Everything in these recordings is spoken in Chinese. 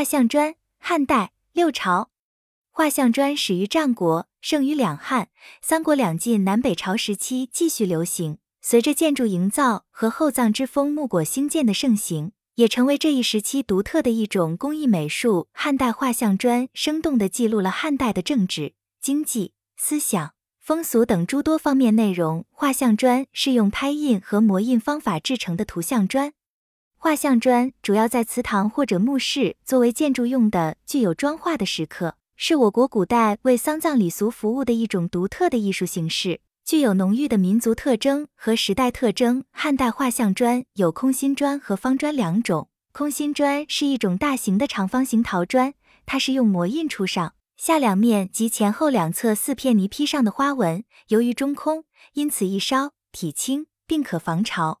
画像砖，汉代六朝。画像砖始于战国，盛于两汉、三国两晋南北朝时期继续流行。随着建筑营造和厚葬之风木椁兴建的盛行，也成为这一时期独特的一种工艺美术。汉代画像砖生动地记录了汉代的政治、经济、思想、风俗等诸多方面内容。画像砖是用拍印和磨印方法制成的图像砖。画像砖主要在祠堂或者墓室作为建筑用的，具有妆化的石刻，是我国古代为丧葬礼俗服务的一种独特的艺术形式，具有浓郁的民族特征和时代特征。汉代画像砖有空心砖和方砖两种。空心砖是一种大型的长方形陶砖，它是用磨印出上下两面及前后两侧四片泥坯上的花纹，由于中空，因此易烧、体轻，并可防潮。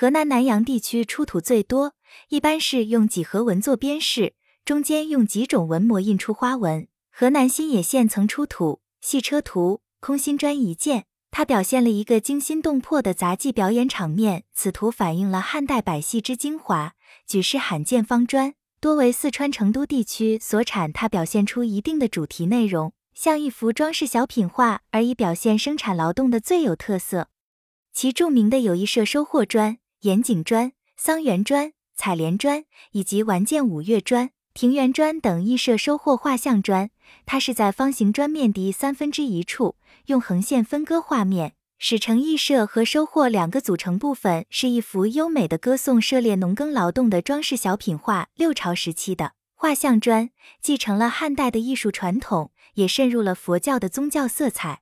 河南南阳地区出土最多，一般是用几何纹做边饰，中间用几种纹模印出花纹。河南新野县曾出土戏车图，空心砖一件，它表现了一个惊心动魄的杂技表演场面。此图反映了汉代百戏之精华，举世罕见方砖，多为四川成都地区所产。它表现出一定的主题内容，像一幅装饰小品画，而以表现生产劳动的最有特色。其著名的有一社收获砖。严井砖、桑园砖、采莲砖以及完建五岳砖、庭园砖等艺社收获画像砖，它是在方形砖面的三分之一处用横线分割画面，使成艺社和收获两个组成部分，是一幅优美的歌颂涉猎农耕劳动的装饰小品画。六朝时期的画像砖继承了汉代的艺术传统，也渗入了佛教的宗教色彩。